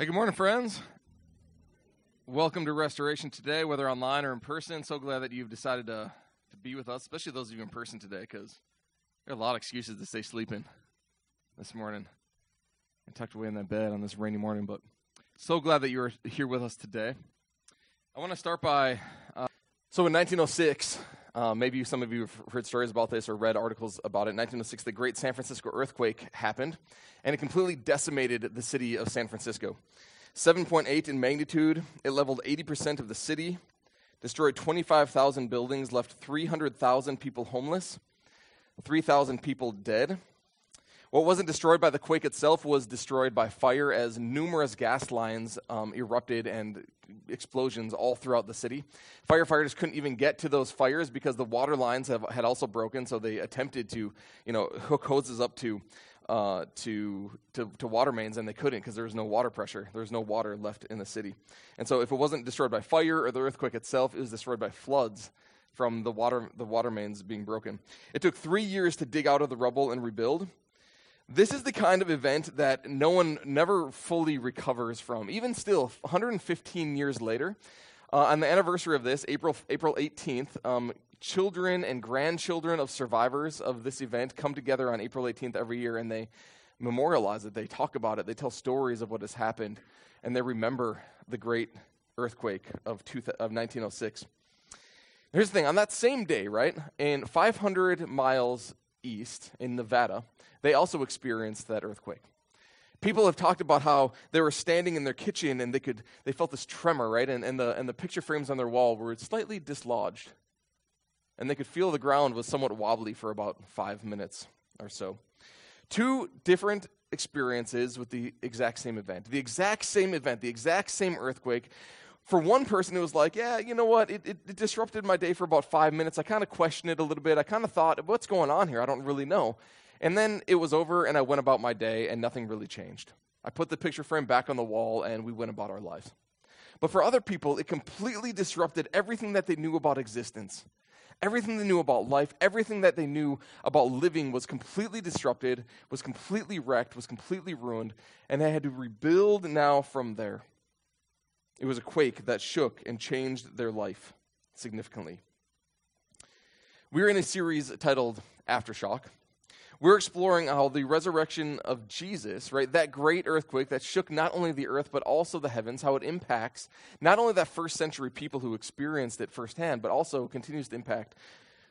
Hey, good morning, friends. Welcome to Restoration today, whether online or in person. So glad that you've decided to, to be with us, especially those of you in person today, because there are a lot of excuses to stay sleeping this morning. I tucked away in that bed on this rainy morning, but so glad that you're here with us today. I want to start by uh, so in 1906, uh, maybe some of you have heard stories about this or read articles about it. In 1906, the great San Francisco earthquake happened, and it completely decimated the city of San Francisco. 7.8 in magnitude, it leveled 80% of the city, destroyed 25,000 buildings, left 300,000 people homeless, 3,000 people dead. What wasn't destroyed by the quake itself was destroyed by fire as numerous gas lines um, erupted and explosions all throughout the city. Firefighters couldn't even get to those fires because the water lines have, had also broken, so they attempted to, you know, hook hoses up to, uh, to, to, to, water mains, and they couldn't because there was no water pressure. There was no water left in the city. And so if it wasn't destroyed by fire or the earthquake itself, it was destroyed by floods from the water, the water mains being broken. It took three years to dig out of the rubble and rebuild. This is the kind of event that no one never fully recovers from. Even still, 115 years later, uh, on the anniversary of this, April, April 18th, um, children and grandchildren of survivors of this event come together on April 18th every year and they memorialize it. They talk about it. They tell stories of what has happened. And they remember the great earthquake of, two th- of 1906. Here's the thing on that same day, right, in 500 miles east in Nevada, they also experienced that earthquake. People have talked about how they were standing in their kitchen and they could they felt this tremor, right? And, and, the, and the picture frames on their wall were slightly dislodged. And they could feel the ground was somewhat wobbly for about five minutes or so. Two different experiences with the exact same event. The exact same event, the exact same earthquake, for one person, it was like, yeah, you know what? It, it, it disrupted my day for about five minutes. I kind of questioned it a little bit. I kind of thought, what's going on here? I don't really know. And then it was over, and I went about my day, and nothing really changed. I put the picture frame back on the wall, and we went about our lives. But for other people, it completely disrupted everything that they knew about existence. Everything they knew about life, everything that they knew about living was completely disrupted, was completely wrecked, was completely ruined, and they had to rebuild now from there. It was a quake that shook and changed their life significantly. We're in a series titled Aftershock. We're exploring how the resurrection of Jesus, right, that great earthquake that shook not only the earth but also the heavens, how it impacts not only that first century people who experienced it firsthand, but also continues to impact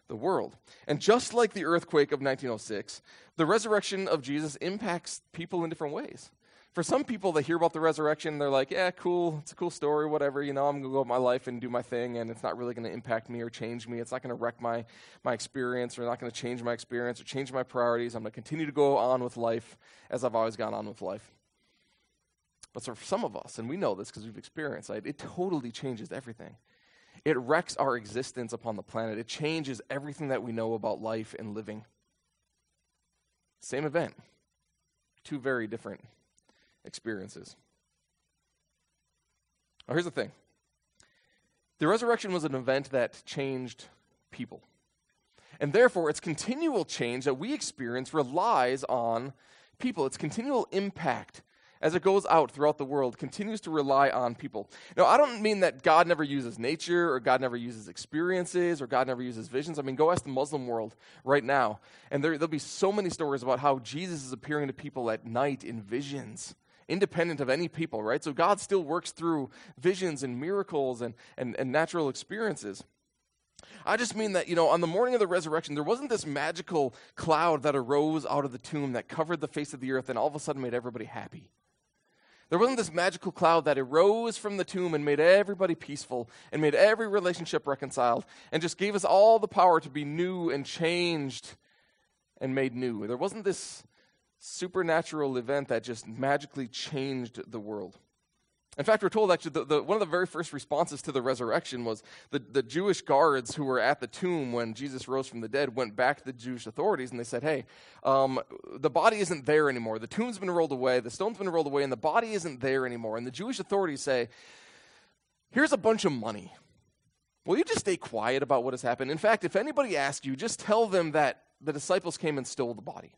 the world. And just like the earthquake of 1906, the resurrection of Jesus impacts people in different ways for some people, they hear about the resurrection, they're like, yeah, cool, it's a cool story, whatever, you know, I'm going to go about my life and do my thing, and it's not really going to impact me or change me. It's not going to wreck my, my experience or not going to change my experience or change my priorities. I'm going to continue to go on with life as I've always gone on with life. But for some of us, and we know this because we've experienced it, it totally changes everything. It wrecks our existence upon the planet. It changes everything that we know about life and living. Same event, two very different experiences. Now, here's the thing the resurrection was an event that changed people. And therefore, its continual change that we experience relies on people. Its continual impact as it goes out throughout the world continues to rely on people. Now, I don't mean that God never uses nature or God never uses experiences or God never uses visions. I mean, go ask the Muslim world right now, and there, there'll be so many stories about how Jesus is appearing to people at night in visions independent of any people, right? So God still works through visions and miracles and, and, and natural experiences. I just mean that, you know, on the morning of the resurrection, there wasn't this magical cloud that arose out of the tomb that covered the face of the earth and all of a sudden made everybody happy. There wasn't this magical cloud that arose from the tomb and made everybody peaceful and made every relationship reconciled and just gave us all the power to be new and changed and made new. There wasn't this supernatural event that just magically changed the world. In fact, we're told actually the, the, one of the very first responses to the resurrection was the, the Jewish guards who were at the tomb when Jesus rose from the dead went back to the Jewish authorities and they said, Hey, um, the body isn't there anymore. The tomb's been rolled away, the stone's been rolled away, and the body isn't there anymore. And the Jewish authorities say, Here's a bunch of money. Will you just stay quiet about what has happened? In fact, if anybody asks you, just tell them that the disciples came and stole the body.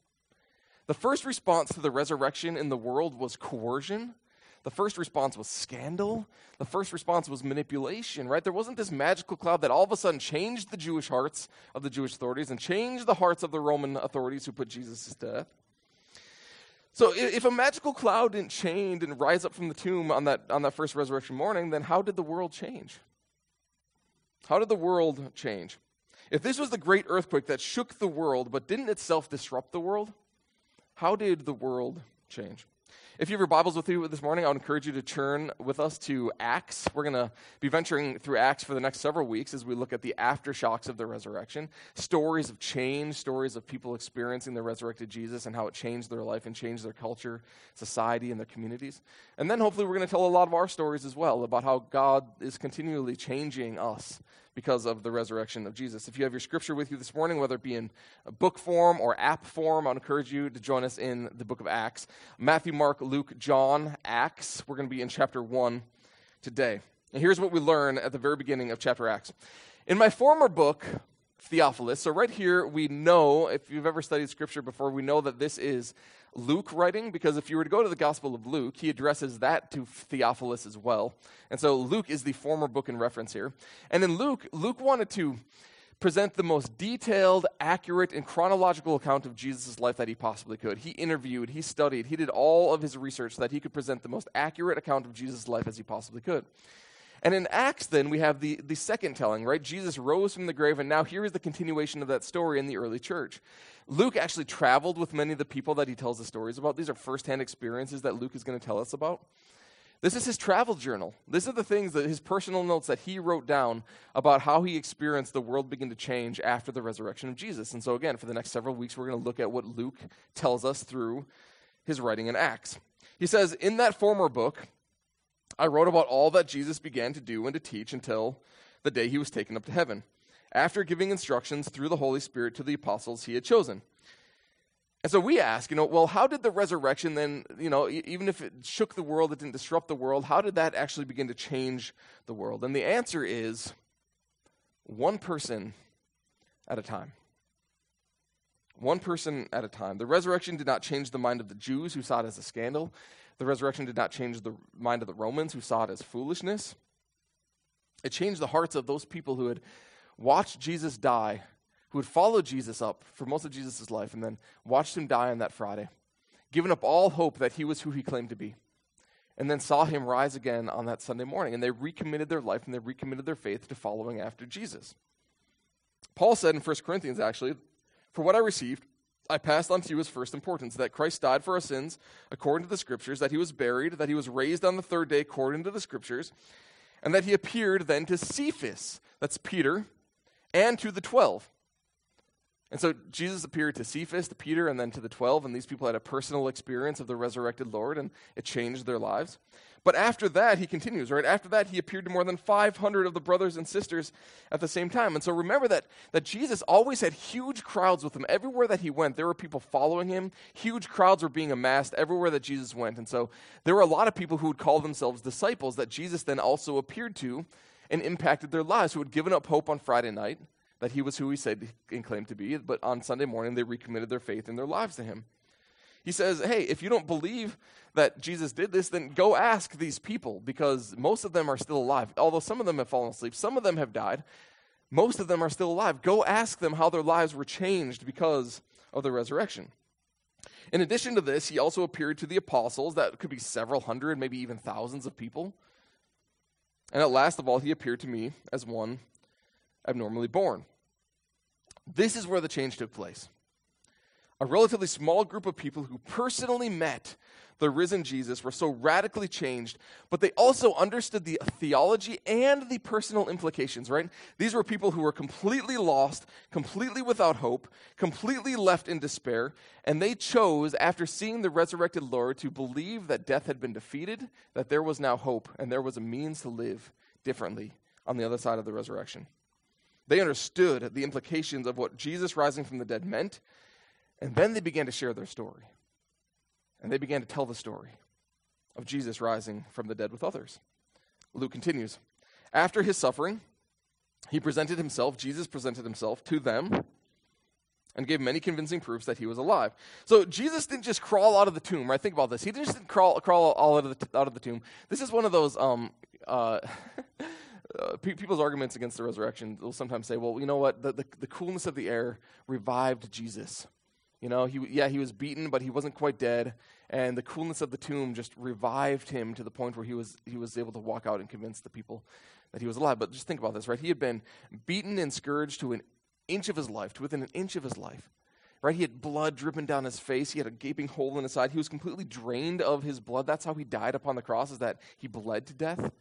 The first response to the resurrection in the world was coercion. The first response was scandal. The first response was manipulation, right? There wasn't this magical cloud that all of a sudden changed the Jewish hearts of the Jewish authorities and changed the hearts of the Roman authorities who put Jesus to death. So if a magical cloud didn't change and rise up from the tomb on that, on that first resurrection morning, then how did the world change? How did the world change? If this was the great earthquake that shook the world, but didn't itself disrupt the world, how did the world change? If you have your Bibles with you this morning, I would encourage you to turn with us to Acts. We're going to be venturing through Acts for the next several weeks as we look at the aftershocks of the resurrection. Stories of change, stories of people experiencing the resurrected Jesus and how it changed their life and changed their culture, society, and their communities. And then hopefully we're going to tell a lot of our stories as well about how God is continually changing us because of the resurrection of Jesus. If you have your scripture with you this morning, whether it be in book form or app form, I encourage you to join us in the book of Acts. Matthew, Mark, Luke, John, Acts. We're going to be in chapter 1 today. And here's what we learn at the very beginning of chapter Acts. In my former book, Theophilus, so right here we know, if you've ever studied scripture before, we know that this is Luke writing because if you were to go to the Gospel of Luke, he addresses that to Theophilus as well. And so Luke is the former book in reference here. And in Luke, Luke wanted to present the most detailed, accurate, and chronological account of Jesus' life that he possibly could. He interviewed, he studied, he did all of his research so that he could present the most accurate account of Jesus' life as he possibly could. And in Acts, then, we have the, the second telling, right? Jesus rose from the grave, and now here is the continuation of that story in the early church. Luke actually traveled with many of the people that he tells the stories about. These are firsthand experiences that Luke is going to tell us about. This is his travel journal. These are the things that his personal notes that he wrote down about how he experienced the world begin to change after the resurrection of Jesus. And so, again, for the next several weeks, we're going to look at what Luke tells us through his writing in Acts. He says, In that former book, I wrote about all that Jesus began to do and to teach until the day he was taken up to heaven, after giving instructions through the Holy Spirit to the apostles he had chosen. And so we ask, you know, well, how did the resurrection then, you know, even if it shook the world, it didn't disrupt the world, how did that actually begin to change the world? And the answer is one person at a time. One person at a time. The resurrection did not change the mind of the Jews who saw it as a scandal. The resurrection did not change the mind of the Romans who saw it as foolishness. It changed the hearts of those people who had watched Jesus die, who had followed Jesus up for most of Jesus' life, and then watched him die on that Friday, given up all hope that he was who he claimed to be, and then saw him rise again on that Sunday morning. And they recommitted their life and they recommitted their faith to following after Jesus. Paul said in 1 Corinthians, actually, For what I received, I passed on to you as first importance that Christ died for our sins according to the Scriptures, that he was buried, that he was raised on the third day according to the Scriptures, and that he appeared then to Cephas, that's Peter, and to the twelve. And so Jesus appeared to Cephas, to Peter, and then to the twelve, and these people had a personal experience of the resurrected Lord, and it changed their lives. But after that, he continues, right? After that, he appeared to more than 500 of the brothers and sisters at the same time. And so remember that, that Jesus always had huge crowds with him. Everywhere that he went, there were people following him. Huge crowds were being amassed everywhere that Jesus went. And so there were a lot of people who would call themselves disciples that Jesus then also appeared to and impacted their lives, who had given up hope on Friday night that he was who he said and claimed to be. But on Sunday morning, they recommitted their faith and their lives to him. He says, Hey, if you don't believe that Jesus did this, then go ask these people because most of them are still alive. Although some of them have fallen asleep, some of them have died. Most of them are still alive. Go ask them how their lives were changed because of the resurrection. In addition to this, he also appeared to the apostles. That could be several hundred, maybe even thousands of people. And at last of all, he appeared to me as one abnormally born. This is where the change took place a relatively small group of people who personally met the risen Jesus were so radically changed, but they also understood the theology and the personal implications, right? These were people who were completely lost, completely without hope, completely left in despair, and they chose, after seeing the resurrected Lord, to believe that death had been defeated, that there was now hope, and there was a means to live differently on the other side of the resurrection. They understood the implications of what Jesus rising from the dead meant and then they began to share their story. And they began to tell the story of Jesus rising from the dead with others. Luke continues After his suffering, he presented himself, Jesus presented himself to them. and gave many convincing proofs that he was alive. So Jesus didn't just crawl out of the tomb, right? Think about this. He didn't just crawl, crawl all out of, the, out of the tomb. This is one of those um, uh, uh, pe- people's arguments against the resurrection. They'll sometimes say, well, you know what? The, the, the coolness of the air revived Jesus. You know, he, yeah, he was beaten, but he wasn't quite dead. And the coolness of the tomb just revived him to the point where he was, he was able to walk out and convince the people that he was alive. But just think about this, right? He had been beaten and scourged to an inch of his life, to within an inch of his life. Right? He had blood dripping down his face. He had a gaping hole in his side. He was completely drained of his blood. That's how he died upon the cross, is that he bled to death.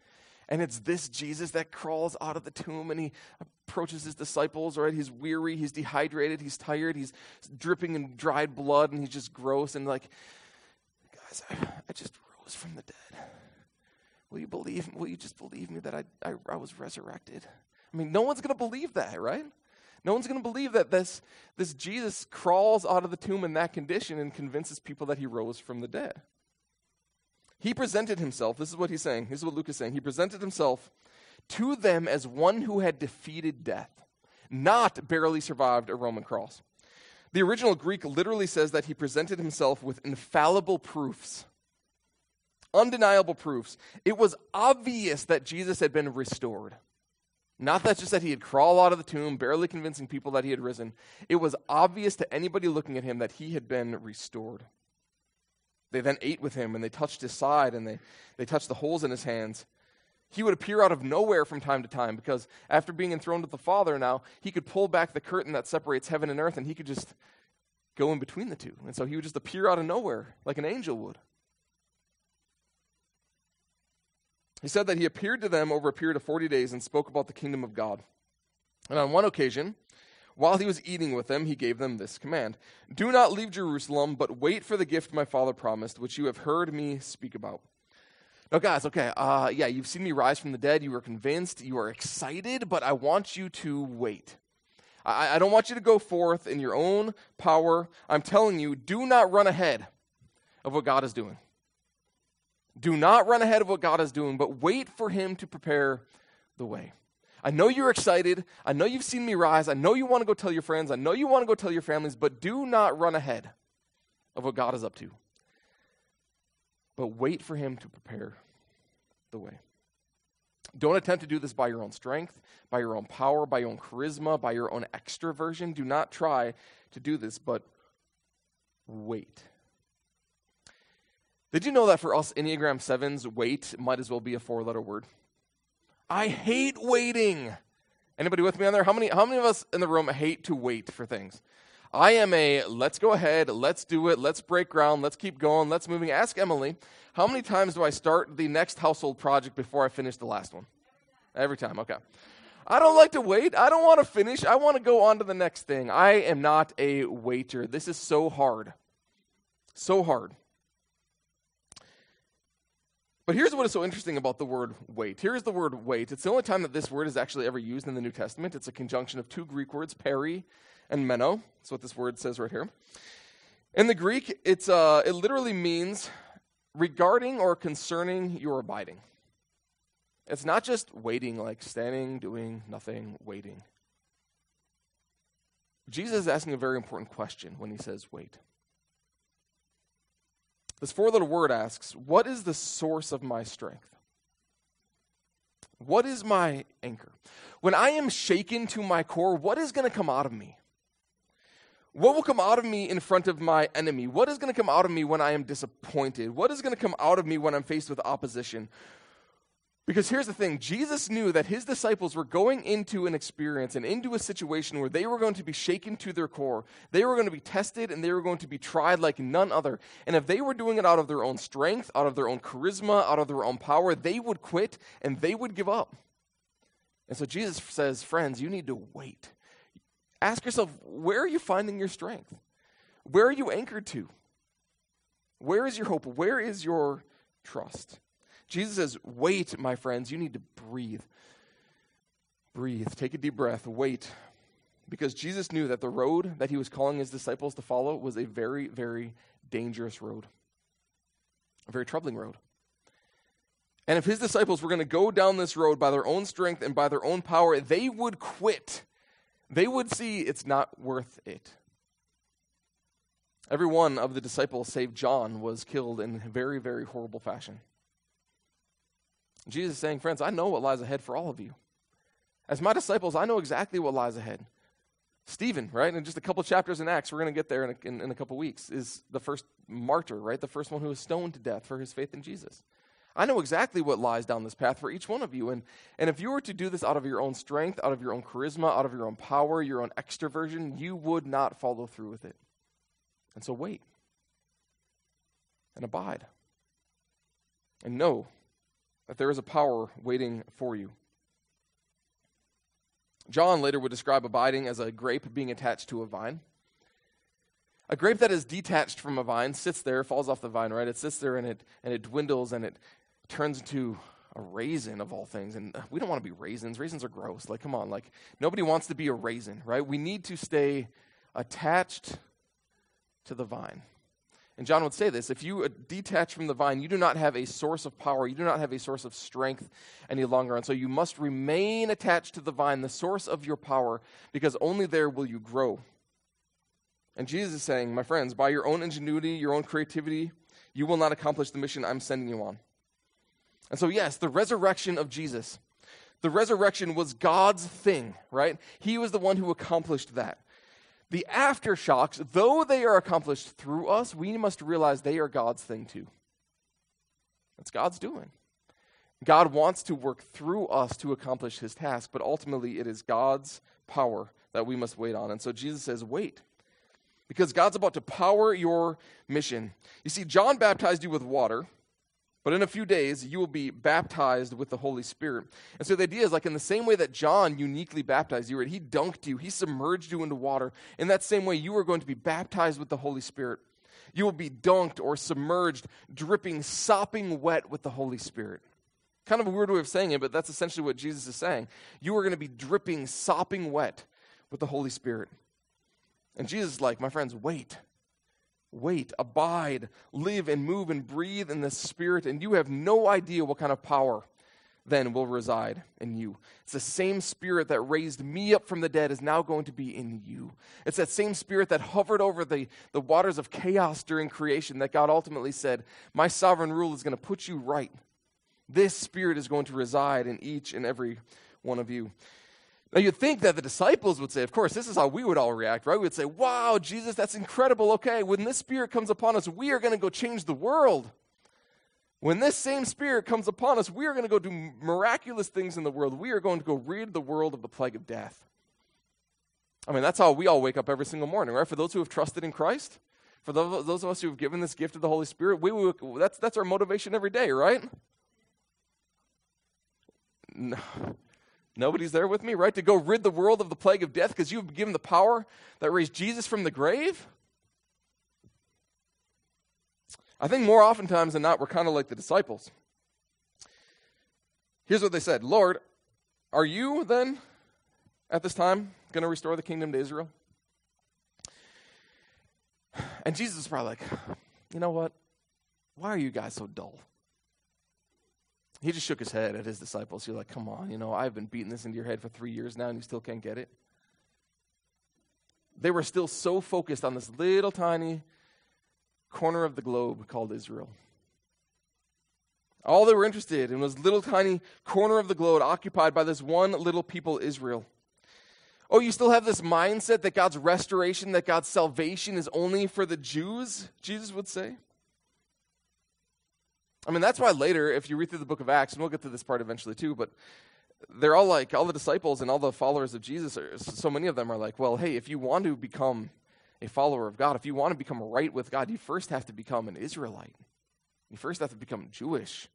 And it's this Jesus that crawls out of the tomb and he approaches his disciples, right? He's weary, he's dehydrated, he's tired, he's dripping in dried blood, and he's just gross. And like, guys, I, I just rose from the dead. Will you believe? Will you just believe me that I, I, I was resurrected? I mean, no one's going to believe that, right? No one's going to believe that this, this Jesus crawls out of the tomb in that condition and convinces people that he rose from the dead. He presented himself, this is what he's saying, this is what Luke is saying. He presented himself to them as one who had defeated death, not barely survived a Roman cross. The original Greek literally says that he presented himself with infallible proofs, undeniable proofs. It was obvious that Jesus had been restored. Not that just that he had crawled out of the tomb, barely convincing people that he had risen. It was obvious to anybody looking at him that he had been restored. They then ate with him and they touched his side and they, they touched the holes in his hands. He would appear out of nowhere from time to time because after being enthroned with the Father now, he could pull back the curtain that separates heaven and earth and he could just go in between the two. And so he would just appear out of nowhere like an angel would. He said that he appeared to them over a period of 40 days and spoke about the kingdom of God. And on one occasion, while he was eating with them, he gave them this command Do not leave Jerusalem, but wait for the gift my father promised, which you have heard me speak about. Now, guys, okay, uh, yeah, you've seen me rise from the dead. You are convinced. You are excited, but I want you to wait. I, I don't want you to go forth in your own power. I'm telling you, do not run ahead of what God is doing. Do not run ahead of what God is doing, but wait for Him to prepare the way. I know you're excited. I know you've seen me rise. I know you want to go tell your friends. I know you want to go tell your families, but do not run ahead of what God is up to. But wait for Him to prepare the way. Don't attempt to do this by your own strength, by your own power, by your own charisma, by your own extroversion. Do not try to do this, but wait. Did you know that for us Enneagram 7s, wait might as well be a four letter word? I hate waiting. Anybody with me on there? How many, how many of us in the room hate to wait for things? I am a let's go ahead, let's do it, let's break ground, let's keep going, let's moving. Ask Emily, how many times do I start the next household project before I finish the last one? Every time, okay. I don't like to wait. I don't want to finish. I want to go on to the next thing. I am not a waiter. This is so hard. So hard. But here's what is so interesting about the word wait. Here's the word wait. It's the only time that this word is actually ever used in the New Testament. It's a conjunction of two Greek words, peri and meno. That's what this word says right here. In the Greek, it's, uh, it literally means regarding or concerning your abiding. It's not just waiting, like standing, doing nothing, waiting. Jesus is asking a very important question when he says wait. This four letter word asks, What is the source of my strength? What is my anchor? When I am shaken to my core, what is going to come out of me? What will come out of me in front of my enemy? What is going to come out of me when I am disappointed? What is going to come out of me when I'm faced with opposition? Because here's the thing Jesus knew that his disciples were going into an experience and into a situation where they were going to be shaken to their core. They were going to be tested and they were going to be tried like none other. And if they were doing it out of their own strength, out of their own charisma, out of their own power, they would quit and they would give up. And so Jesus says, Friends, you need to wait. Ask yourself, where are you finding your strength? Where are you anchored to? Where is your hope? Where is your trust? Jesus says, Wait, my friends, you need to breathe. Breathe. Take a deep breath. Wait. Because Jesus knew that the road that he was calling his disciples to follow was a very, very dangerous road, a very troubling road. And if his disciples were going to go down this road by their own strength and by their own power, they would quit. They would see it's not worth it. Every one of the disciples, save John, was killed in a very, very horrible fashion. Jesus is saying, Friends, I know what lies ahead for all of you. As my disciples, I know exactly what lies ahead. Stephen, right, in just a couple chapters in Acts, we're going to get there in a, in, in a couple weeks, is the first martyr, right? The first one who was stoned to death for his faith in Jesus. I know exactly what lies down this path for each one of you. And, and if you were to do this out of your own strength, out of your own charisma, out of your own power, your own extroversion, you would not follow through with it. And so wait and abide and know that there is a power waiting for you. John later would describe abiding as a grape being attached to a vine. A grape that is detached from a vine sits there, falls off the vine, right? It sits there and it, and it dwindles and it turns into a raisin of all things. And uh, we don't want to be raisins. Raisins are gross. Like, come on. Like, nobody wants to be a raisin, right? We need to stay attached to the vine. And John would say this if you uh, detach from the vine, you do not have a source of power, you do not have a source of strength any longer. And so you must remain attached to the vine, the source of your power, because only there will you grow. And Jesus is saying, my friends, by your own ingenuity, your own creativity, you will not accomplish the mission I'm sending you on. And so, yes, the resurrection of Jesus, the resurrection was God's thing, right? He was the one who accomplished that. The aftershocks, though they are accomplished through us, we must realize they are God's thing too. That's God's doing. God wants to work through us to accomplish his task, but ultimately it is God's power that we must wait on. And so Jesus says, wait, because God's about to power your mission. You see, John baptized you with water. But in a few days, you will be baptized with the Holy Spirit. And so the idea is like in the same way that John uniquely baptized you, right? He dunked you, he submerged you into water. In that same way, you are going to be baptized with the Holy Spirit. You will be dunked or submerged, dripping, sopping wet with the Holy Spirit. Kind of a weird way of saying it, but that's essentially what Jesus is saying. You are going to be dripping, sopping wet with the Holy Spirit. And Jesus is like, my friends, wait. Wait, abide, live and move and breathe in the Spirit, and you have no idea what kind of power then will reside in you. It's the same Spirit that raised me up from the dead is now going to be in you. It's that same Spirit that hovered over the, the waters of chaos during creation that God ultimately said, My sovereign rule is going to put you right. This Spirit is going to reside in each and every one of you. Now, you'd think that the disciples would say, of course, this is how we would all react, right? We would say, wow, Jesus, that's incredible. Okay, when this Spirit comes upon us, we are going to go change the world. When this same Spirit comes upon us, we are going to go do miraculous things in the world. We are going to go rid the world of the plague of death. I mean, that's how we all wake up every single morning, right? For those who have trusted in Christ, for those of us who have given this gift of the Holy Spirit, we, we that's, that's our motivation every day, right? No. Nobody's there with me, right? To go rid the world of the plague of death because you've given the power that raised Jesus from the grave? I think more oftentimes than not, we're kind of like the disciples. Here's what they said Lord, are you then at this time going to restore the kingdom to Israel? And Jesus is probably like, you know what? Why are you guys so dull? He just shook his head at his disciples. He's like, come on, you know, I've been beating this into your head for three years now and you still can't get it. They were still so focused on this little tiny corner of the globe called Israel. All they were interested in was little tiny corner of the globe occupied by this one little people, Israel. Oh, you still have this mindset that God's restoration, that God's salvation is only for the Jews, Jesus would say. I mean, that's why later, if you read through the book of Acts, and we'll get to this part eventually too, but they're all like, all the disciples and all the followers of Jesus, are, so many of them are like, well, hey, if you want to become a follower of God, if you want to become right with God, you first have to become an Israelite. You first have to become Jewish.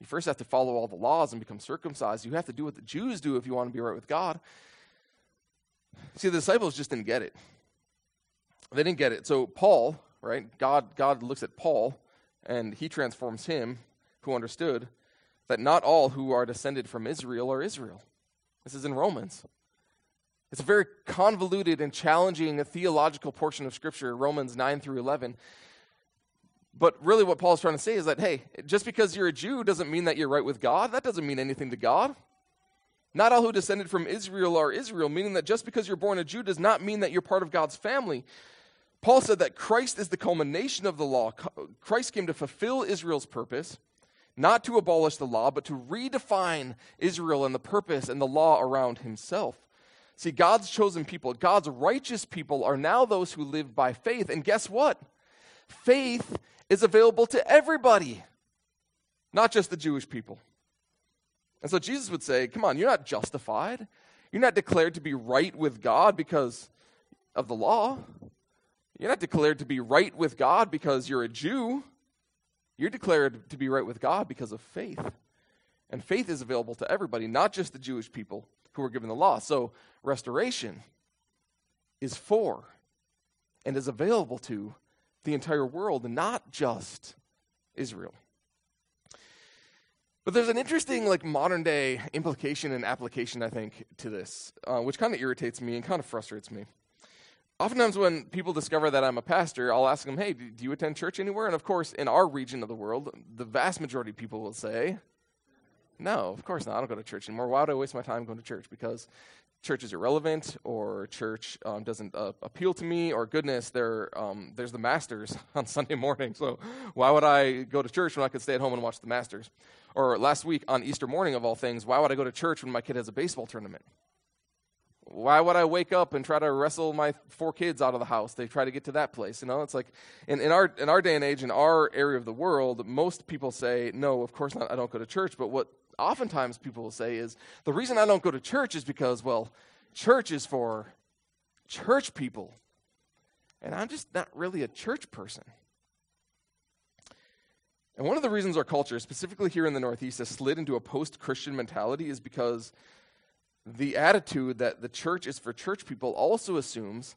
You first have to follow all the laws and become circumcised. You have to do what the Jews do if you want to be right with God. See, the disciples just didn't get it. They didn't get it. So Paul, right? God, God looks at Paul and he transforms him, who understood that not all who are descended from Israel are Israel. This is in Romans. It's a very convoluted and challenging theological portion of Scripture, Romans 9 through 11. But really, what Paul's trying to say is that, hey, just because you're a Jew doesn't mean that you're right with God. That doesn't mean anything to God. Not all who descended from Israel are Israel, meaning that just because you're born a Jew does not mean that you're part of God's family. Paul said that Christ is the culmination of the law. Christ came to fulfill Israel's purpose, not to abolish the law, but to redefine Israel and the purpose and the law around himself. See, God's chosen people, God's righteous people, are now those who live by faith. And guess what? Faith is available to everybody, not just the Jewish people. And so Jesus would say, Come on, you're not justified. You're not declared to be right with God because of the law. You're not declared to be right with God because you're a Jew. You're declared to be right with God because of faith. And faith is available to everybody, not just the Jewish people who were given the law. So restoration is for and is available to the entire world, not just Israel. But there's an interesting, like, modern day implication and application, I think, to this, uh, which kind of irritates me and kind of frustrates me. Oftentimes, when people discover that I'm a pastor, I'll ask them, Hey, do you attend church anywhere? And of course, in our region of the world, the vast majority of people will say, No, of course not. I don't go to church anymore. Why would I waste my time going to church? Because church is irrelevant or church um, doesn't uh, appeal to me or goodness um, there's the masters on sunday morning so why would i go to church when i could stay at home and watch the masters or last week on easter morning of all things why would i go to church when my kid has a baseball tournament why would i wake up and try to wrestle my four kids out of the house they try to get to that place you know it's like in, in our in our day and age in our area of the world most people say no of course not i don't go to church but what oftentimes people will say is the reason I don't go to church is because, well, church is for church people. And I'm just not really a church person. And one of the reasons our culture, specifically here in the Northeast, has slid into a post Christian mentality is because the attitude that the church is for church people also assumes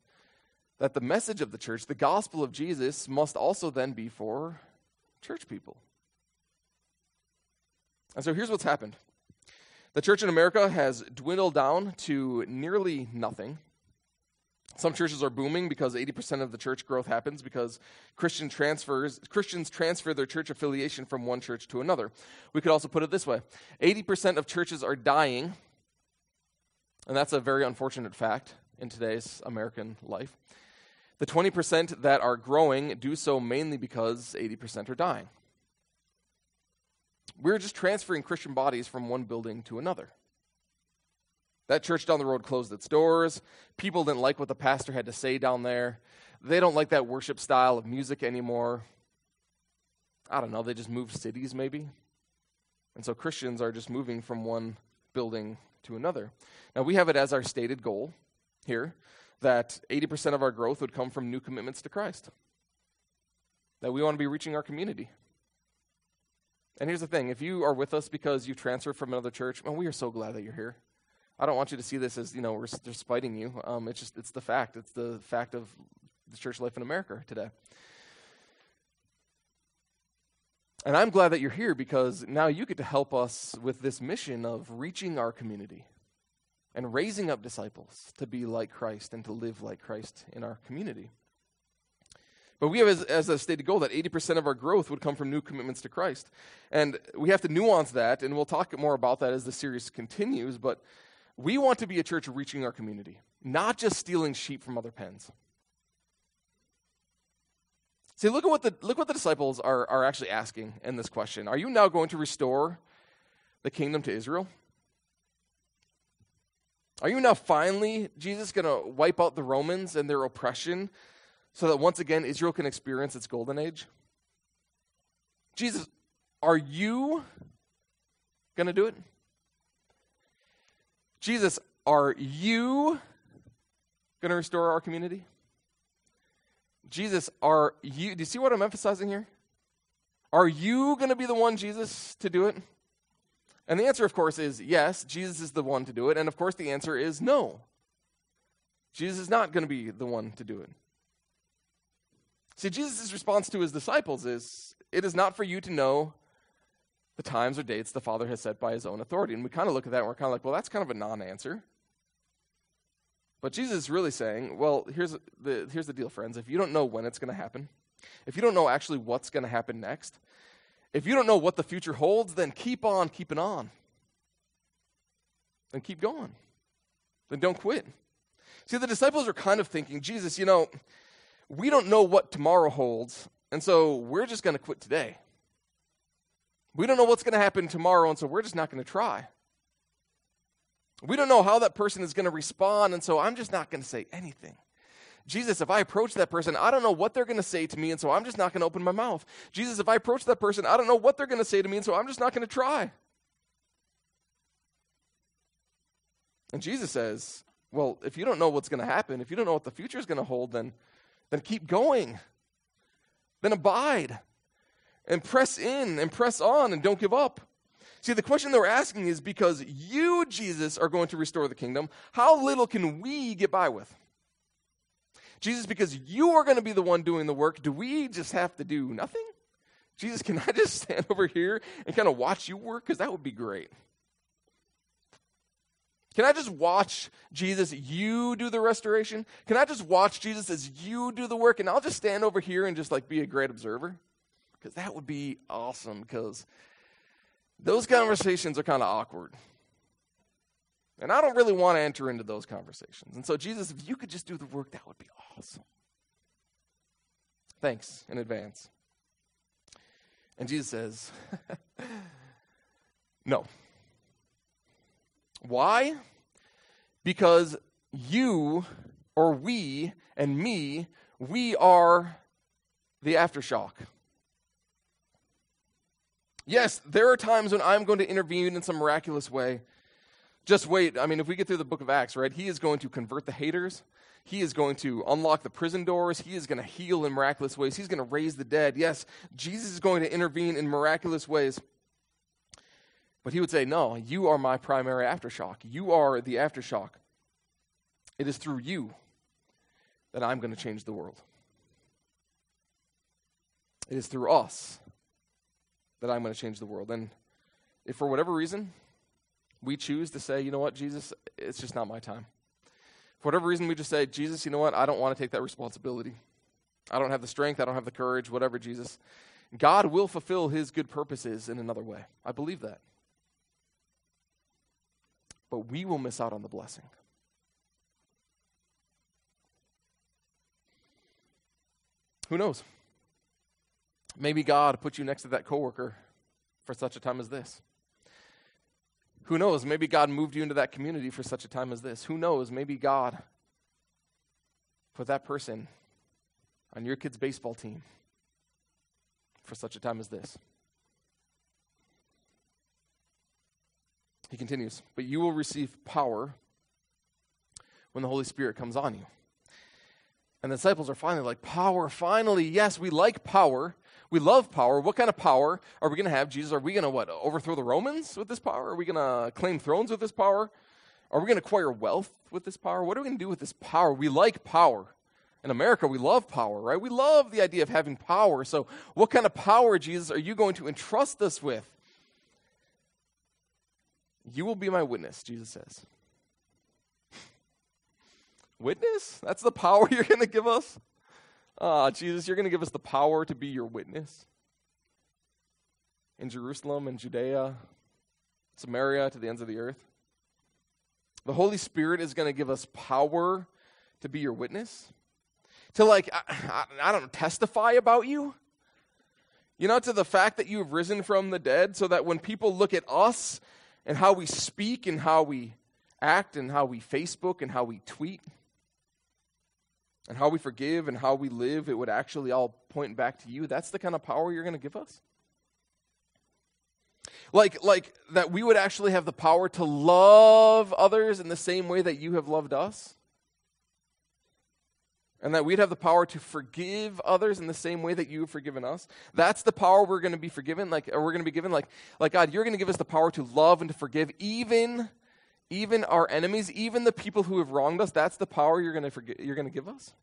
that the message of the church, the gospel of Jesus, must also then be for church people. And so here's what's happened the church in America has dwindled down to nearly nothing. Some churches are booming because 80% of the church growth happens because Christian transfers, Christians transfer their church affiliation from one church to another. We could also put it this way 80% of churches are dying, and that's a very unfortunate fact in today's American life. The 20% that are growing do so mainly because 80% are dying. We're just transferring Christian bodies from one building to another. That church down the road closed its doors. People didn't like what the pastor had to say down there. They don't like that worship style of music anymore. I don't know, they just moved cities maybe. And so Christians are just moving from one building to another. Now, we have it as our stated goal here that 80% of our growth would come from new commitments to Christ. That we want to be reaching our community. And here's the thing if you are with us because you transferred from another church, well, we are so glad that you're here. I don't want you to see this as, you know, we're just spiting you. Um, it's just, it's the fact. It's the fact of the church life in America today. And I'm glad that you're here because now you get to help us with this mission of reaching our community and raising up disciples to be like Christ and to live like Christ in our community. But we have as, as, a stated goal that 80% of our growth would come from new commitments to Christ. And we have to nuance that, and we'll talk more about that as the series continues. But we want to be a church reaching our community, not just stealing sheep from other pens. See, look at what the, look what the disciples are, are actually asking in this question. Are you now going to restore the kingdom to Israel? Are you now finally, Jesus, going to wipe out the Romans and their oppression so that once again Israel can experience its golden age? Jesus, are you going to do it? Jesus, are you going to restore our community? Jesus, are you, do you see what I'm emphasizing here? Are you going to be the one, Jesus, to do it? And the answer, of course, is yes, Jesus is the one to do it. And of course, the answer is no. Jesus is not going to be the one to do it. See, Jesus' response to his disciples is it is not for you to know the times or dates the Father has set by his own authority. And we kind of look at that and we're kind of like, well, that's kind of a non answer. But Jesus is really saying, well, here's the, here's the deal, friends. If you don't know when it's going to happen, if you don't know actually what's going to happen next, if you don't know what the future holds, then keep on keeping on. Then keep going. Then don't quit. See, the disciples are kind of thinking, Jesus, you know, we don't know what tomorrow holds, and so we're just going to quit today. We don't know what's going to happen tomorrow, and so we're just not going to try. We don't know how that person is going to respond, and so I'm just not going to say anything. Jesus, if I approach that person, I don't know what they're going to say to me, and so I'm just not going to open my mouth. Jesus, if I approach that person, I don't know what they're going to say to me, and so I'm just not going to try. And Jesus says, Well, if you don't know what's going to happen, if you don't know what the future is going to hold, then, then keep going. Then abide and press in and press on and don't give up. See, the question they're asking is because you, Jesus, are going to restore the kingdom, how little can we get by with? Jesus, because you are going to be the one doing the work, do we just have to do nothing? Jesus, can I just stand over here and kind of watch you work? Because that would be great. Can I just watch Jesus, you do the restoration? Can I just watch Jesus as you do the work and I'll just stand over here and just like be a great observer? Because that would be awesome because those conversations are kind of awkward. And I don't really want to enter into those conversations. And so, Jesus, if you could just do the work, that would be awesome. Thanks in advance. And Jesus says, No. Why? Because you or we and me, we are the aftershock. Yes, there are times when I'm going to intervene in some miraculous way. Just wait. I mean, if we get through the book of Acts, right, he is going to convert the haters. He is going to unlock the prison doors. He is going to heal in miraculous ways. He's going to raise the dead. Yes, Jesus is going to intervene in miraculous ways. But he would say, No, you are my primary aftershock. You are the aftershock. It is through you that I'm going to change the world. It is through us that I'm going to change the world. And if for whatever reason we choose to say, you know what, Jesus, it's just not my time. For whatever reason, we just say, Jesus, you know what, I don't want to take that responsibility. I don't have the strength, I don't have the courage, whatever, Jesus. God will fulfill his good purposes in another way. I believe that. But we will miss out on the blessing. Who knows? Maybe God put you next to that coworker for such a time as this. Who knows? Maybe God moved you into that community for such a time as this. Who knows? Maybe God put that person on your kid's baseball team for such a time as this. He continues, but you will receive power when the Holy Spirit comes on you. And the disciples are finally like, Power, finally. Yes, we like power. We love power. What kind of power are we going to have, Jesus? Are we going to what? Overthrow the Romans with this power? Are we going to claim thrones with this power? Are we going to acquire wealth with this power? What are we going to do with this power? We like power. In America, we love power, right? We love the idea of having power. So, what kind of power, Jesus, are you going to entrust us with? You will be my witness, Jesus says. witness? That's the power you're going to give us? Ah, Jesus, you're going to give us the power to be your witness in Jerusalem and Judea, Samaria, to the ends of the earth. The Holy Spirit is going to give us power to be your witness, to like, I, I, I don't know, testify about you. You know, to the fact that you have risen from the dead, so that when people look at us and how we speak and how we act and how we Facebook and how we tweet, and how we forgive and how we live, it would actually all point back to you. That's the kind of power you're going to give us. Like, like that we would actually have the power to love others in the same way that you have loved us. And that we'd have the power to forgive others in the same way that you have forgiven us. That's the power we're going to be forgiven, like, or we're going to be given. Like, like God, you're going to give us the power to love and to forgive even even our enemies, even the people who have wronged us, that's the power you're going going to give us.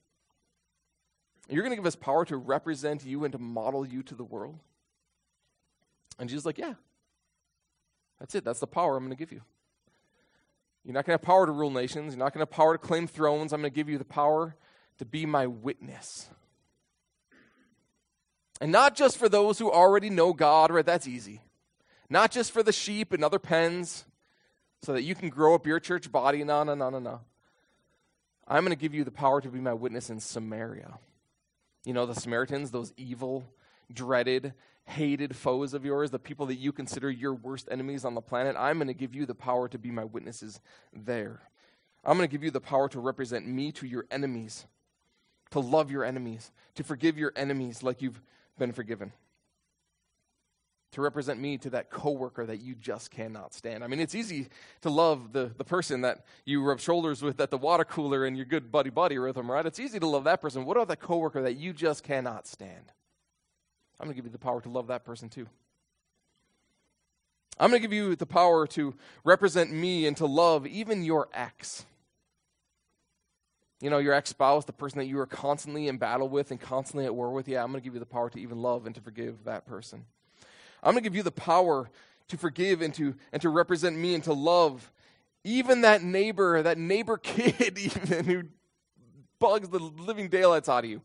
You're going to give us power to represent you and to model you to the world. And Jesus like, yeah, that's it. That's the power I'm going to give you. You're not going to have power to rule nations. You're not going to have power to claim thrones. I'm going to give you the power to be my witness. And not just for those who already know God, right? That's easy. Not just for the sheep and other pens so that you can grow up your church body. No, no, no, no, no. I'm going to give you the power to be my witness in Samaria. You know, the Samaritans, those evil, dreaded, hated foes of yours, the people that you consider your worst enemies on the planet, I'm going to give you the power to be my witnesses there. I'm going to give you the power to represent me to your enemies, to love your enemies, to forgive your enemies like you've been forgiven. To represent me to that coworker that you just cannot stand. I mean, it's easy to love the, the person that you rub shoulders with at the water cooler and you're good buddy buddy with them, right? It's easy to love that person. What about that coworker that you just cannot stand? I'm going to give you the power to love that person too. I'm going to give you the power to represent me and to love even your ex. You know, your ex spouse, the person that you are constantly in battle with and constantly at war with. Yeah, I'm going to give you the power to even love and to forgive that person. I'm going to give you the power to forgive and to, and to represent me and to love even that neighbor, that neighbor kid, even who bugs the living daylights out of you.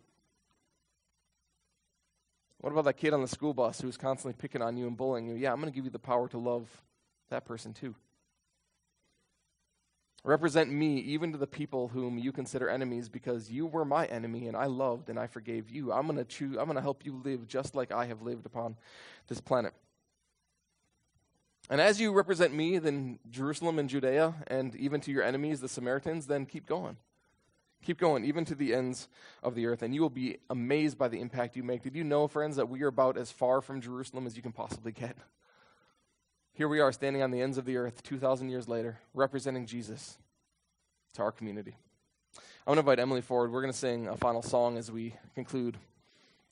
What about that kid on the school bus who's constantly picking on you and bullying you? Yeah, I'm going to give you the power to love that person too. Represent me even to the people whom you consider enemies because you were my enemy and I loved and I forgave you. I'm going to choose I'm going to help you live just like I have lived upon this planet. And as you represent me then Jerusalem and Judea and even to your enemies the Samaritans then keep going. Keep going, even to the ends of the earth, and you will be amazed by the impact you make. Did you know, friends, that we are about as far from Jerusalem as you can possibly get? Here we are standing on the ends of the earth 2,000 years later, representing Jesus to our community. I want to invite Emily forward. We're going to sing a final song as we conclude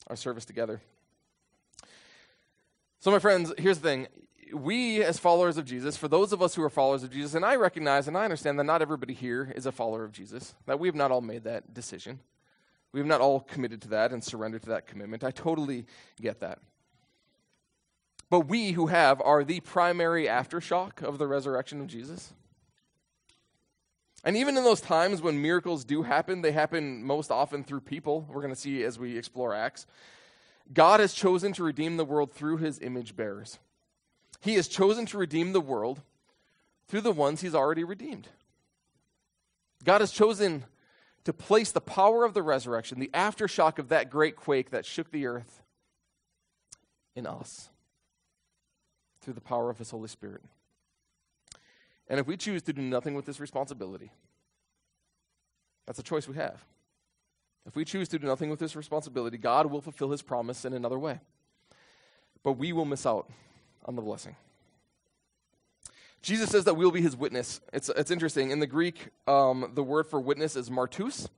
our service together. So, my friends, here's the thing we, as followers of Jesus, for those of us who are followers of Jesus, and I recognize and I understand that not everybody here is a follower of Jesus, that we have not all made that decision. We have not all committed to that and surrendered to that commitment. I totally get that. But we who have are the primary aftershock of the resurrection of Jesus. And even in those times when miracles do happen, they happen most often through people. We're going to see as we explore Acts. God has chosen to redeem the world through his image bearers. He has chosen to redeem the world through the ones he's already redeemed. God has chosen to place the power of the resurrection, the aftershock of that great quake that shook the earth, in us through the power of his Holy Spirit. And if we choose to do nothing with this responsibility, that's a choice we have. If we choose to do nothing with this responsibility, God will fulfill his promise in another way. But we will miss out on the blessing. Jesus says that we'll be his witness. It's, it's interesting. In the Greek, um, the word for witness is martus.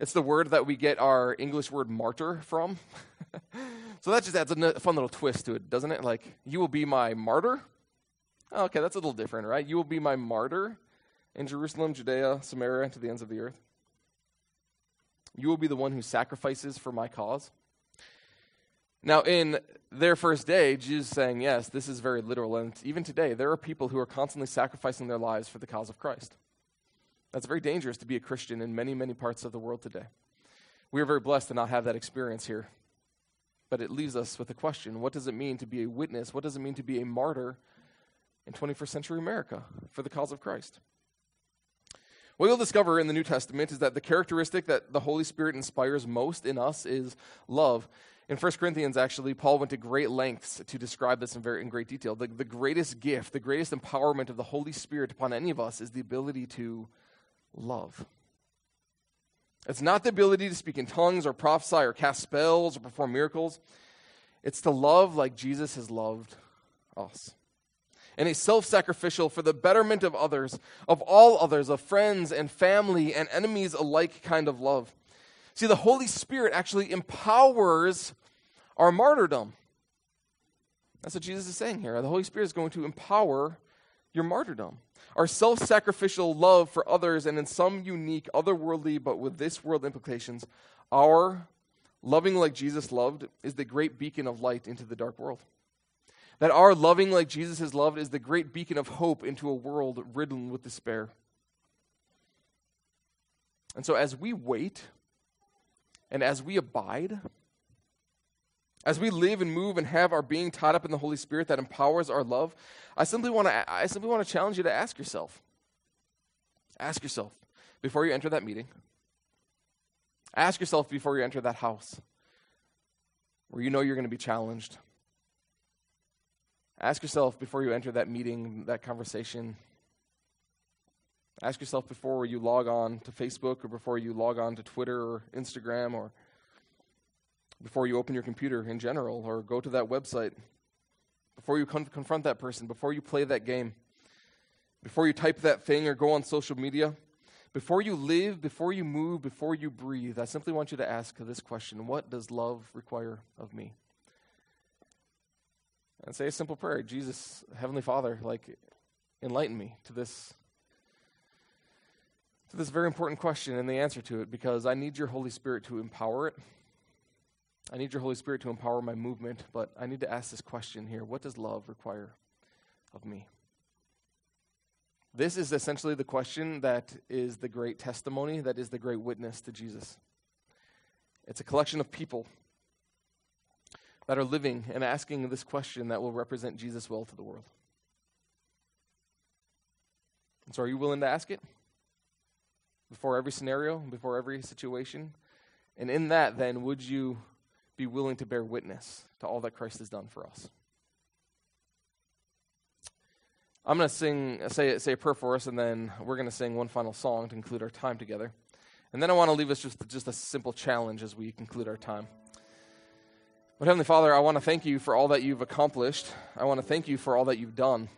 It's the word that we get our English word martyr from. so that just adds a fun little twist to it, doesn't it? Like, you will be my martyr. Oh, okay, that's a little different, right? You will be my martyr in Jerusalem, Judea, Samaria, to the ends of the earth. You will be the one who sacrifices for my cause. Now, in their first day, Jesus saying, Yes, this is very literal. And even today, there are people who are constantly sacrificing their lives for the cause of Christ. That's very dangerous to be a Christian in many, many parts of the world today. We are very blessed to not have that experience here. But it leaves us with a question what does it mean to be a witness? What does it mean to be a martyr in 21st century America for the cause of Christ? What you'll discover in the New Testament is that the characteristic that the Holy Spirit inspires most in us is love. In 1 Corinthians, actually, Paul went to great lengths to describe this in, very, in great detail. The, the greatest gift, the greatest empowerment of the Holy Spirit upon any of us is the ability to love. It's not the ability to speak in tongues or prophesy or cast spells or perform miracles. It's to love like Jesus has loved us. And a self sacrificial for the betterment of others, of all others, of friends and family and enemies alike kind of love. See, the Holy Spirit actually empowers our martyrdom. That's what Jesus is saying here. The Holy Spirit is going to empower your martyrdom. Our self sacrificial love for others, and in some unique, otherworldly, but with this world implications, our loving like Jesus loved is the great beacon of light into the dark world. That our loving like Jesus has loved is the great beacon of hope into a world ridden with despair. And so, as we wait and as we abide, as we live and move and have our being tied up in the Holy Spirit that empowers our love, I simply want to I simply want to challenge you to ask yourself. Ask yourself before you enter that meeting. Ask yourself before you enter that house. where you know you're going to be challenged. Ask yourself before you enter that meeting, that conversation. Ask yourself before you log on to Facebook or before you log on to Twitter or Instagram or before you open your computer in general or go to that website, before you con- confront that person, before you play that game, before you type that thing or go on social media, before you live, before you move, before you breathe, I simply want you to ask this question What does love require of me? And say a simple prayer Jesus, Heavenly Father, like, enlighten me to this. To this very important question and the answer to it, because I need your Holy Spirit to empower it. I need your Holy Spirit to empower my movement, but I need to ask this question here What does love require of me? This is essentially the question that is the great testimony, that is the great witness to Jesus. It's a collection of people that are living and asking this question that will represent Jesus well to the world. And so, are you willing to ask it? Before every scenario, before every situation? And in that, then, would you be willing to bear witness to all that Christ has done for us. I'm going to sing, say, say a prayer for us, and then we're going to sing one final song to conclude our time together. And then I want to leave us just, just a simple challenge as we conclude our time. But Heavenly Father, I want to thank you for all that you've accomplished. I want to thank you for all that you've done.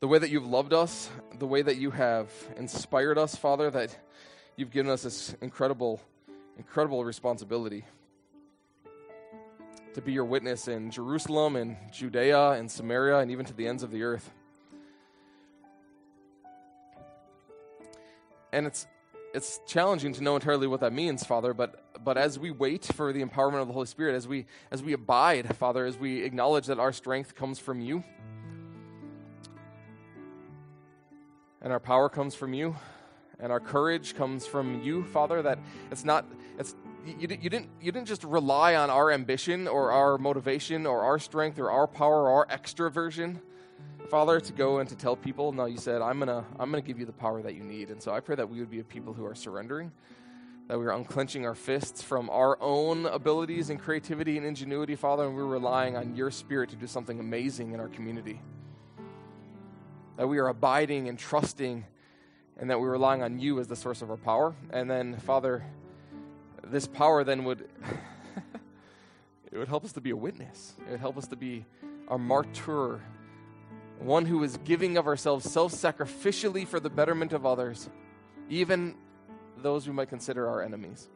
The way that you've loved us, the way that you have inspired us, Father, that you've given us this incredible, incredible responsibility to be your witness in Jerusalem and Judea and Samaria and even to the ends of the earth. And it's it's challenging to know entirely what that means, Father, but but as we wait for the empowerment of the Holy Spirit, as we as we abide, Father, as we acknowledge that our strength comes from you and our power comes from you and our courage comes from you, Father, that it's not it's you, you, didn't, you didn't just rely on our ambition or our motivation or our strength or our power or our extroversion, Father, to go and to tell people. No, you said, I'm going to I'm going to give you the power that you need. And so I pray that we would be a people who are surrendering, that we are unclenching our fists from our own abilities and creativity and ingenuity, Father, and we're relying on your spirit to do something amazing in our community. That we are abiding and trusting, and that we're relying on you as the source of our power. And then, Father, this power then would it would help us to be a witness. It would help us to be a martyr, one who is giving of ourselves self-sacrificially for the betterment of others, even those we might consider our enemies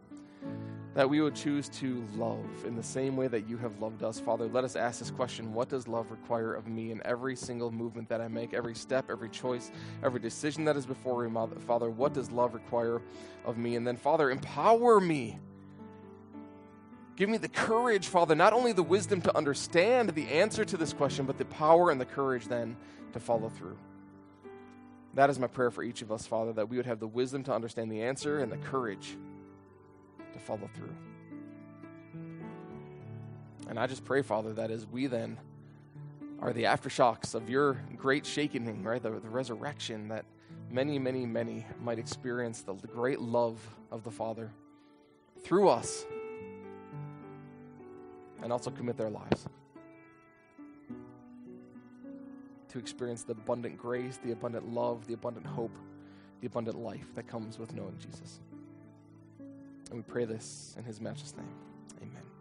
that we would choose to love in the same way that you have loved us. Father, let us ask this question What does love require of me in every single movement that I make, every step, every choice, every decision that is before me? Father, what does love require of me? And then, Father, empower me. Give me the courage, Father, not only the wisdom to understand the answer to this question, but the power and the courage then to follow through. That is my prayer for each of us, Father, that we would have the wisdom to understand the answer and the courage to follow through. And I just pray, Father, that as we then are the aftershocks of your great shaking, right, the, the resurrection, that many, many, many might experience the, the great love of the Father through us and also commit their lives to experience the abundant grace, the abundant love, the abundant hope, the abundant life that comes with knowing Jesus. And we pray this in his matchless name. Amen.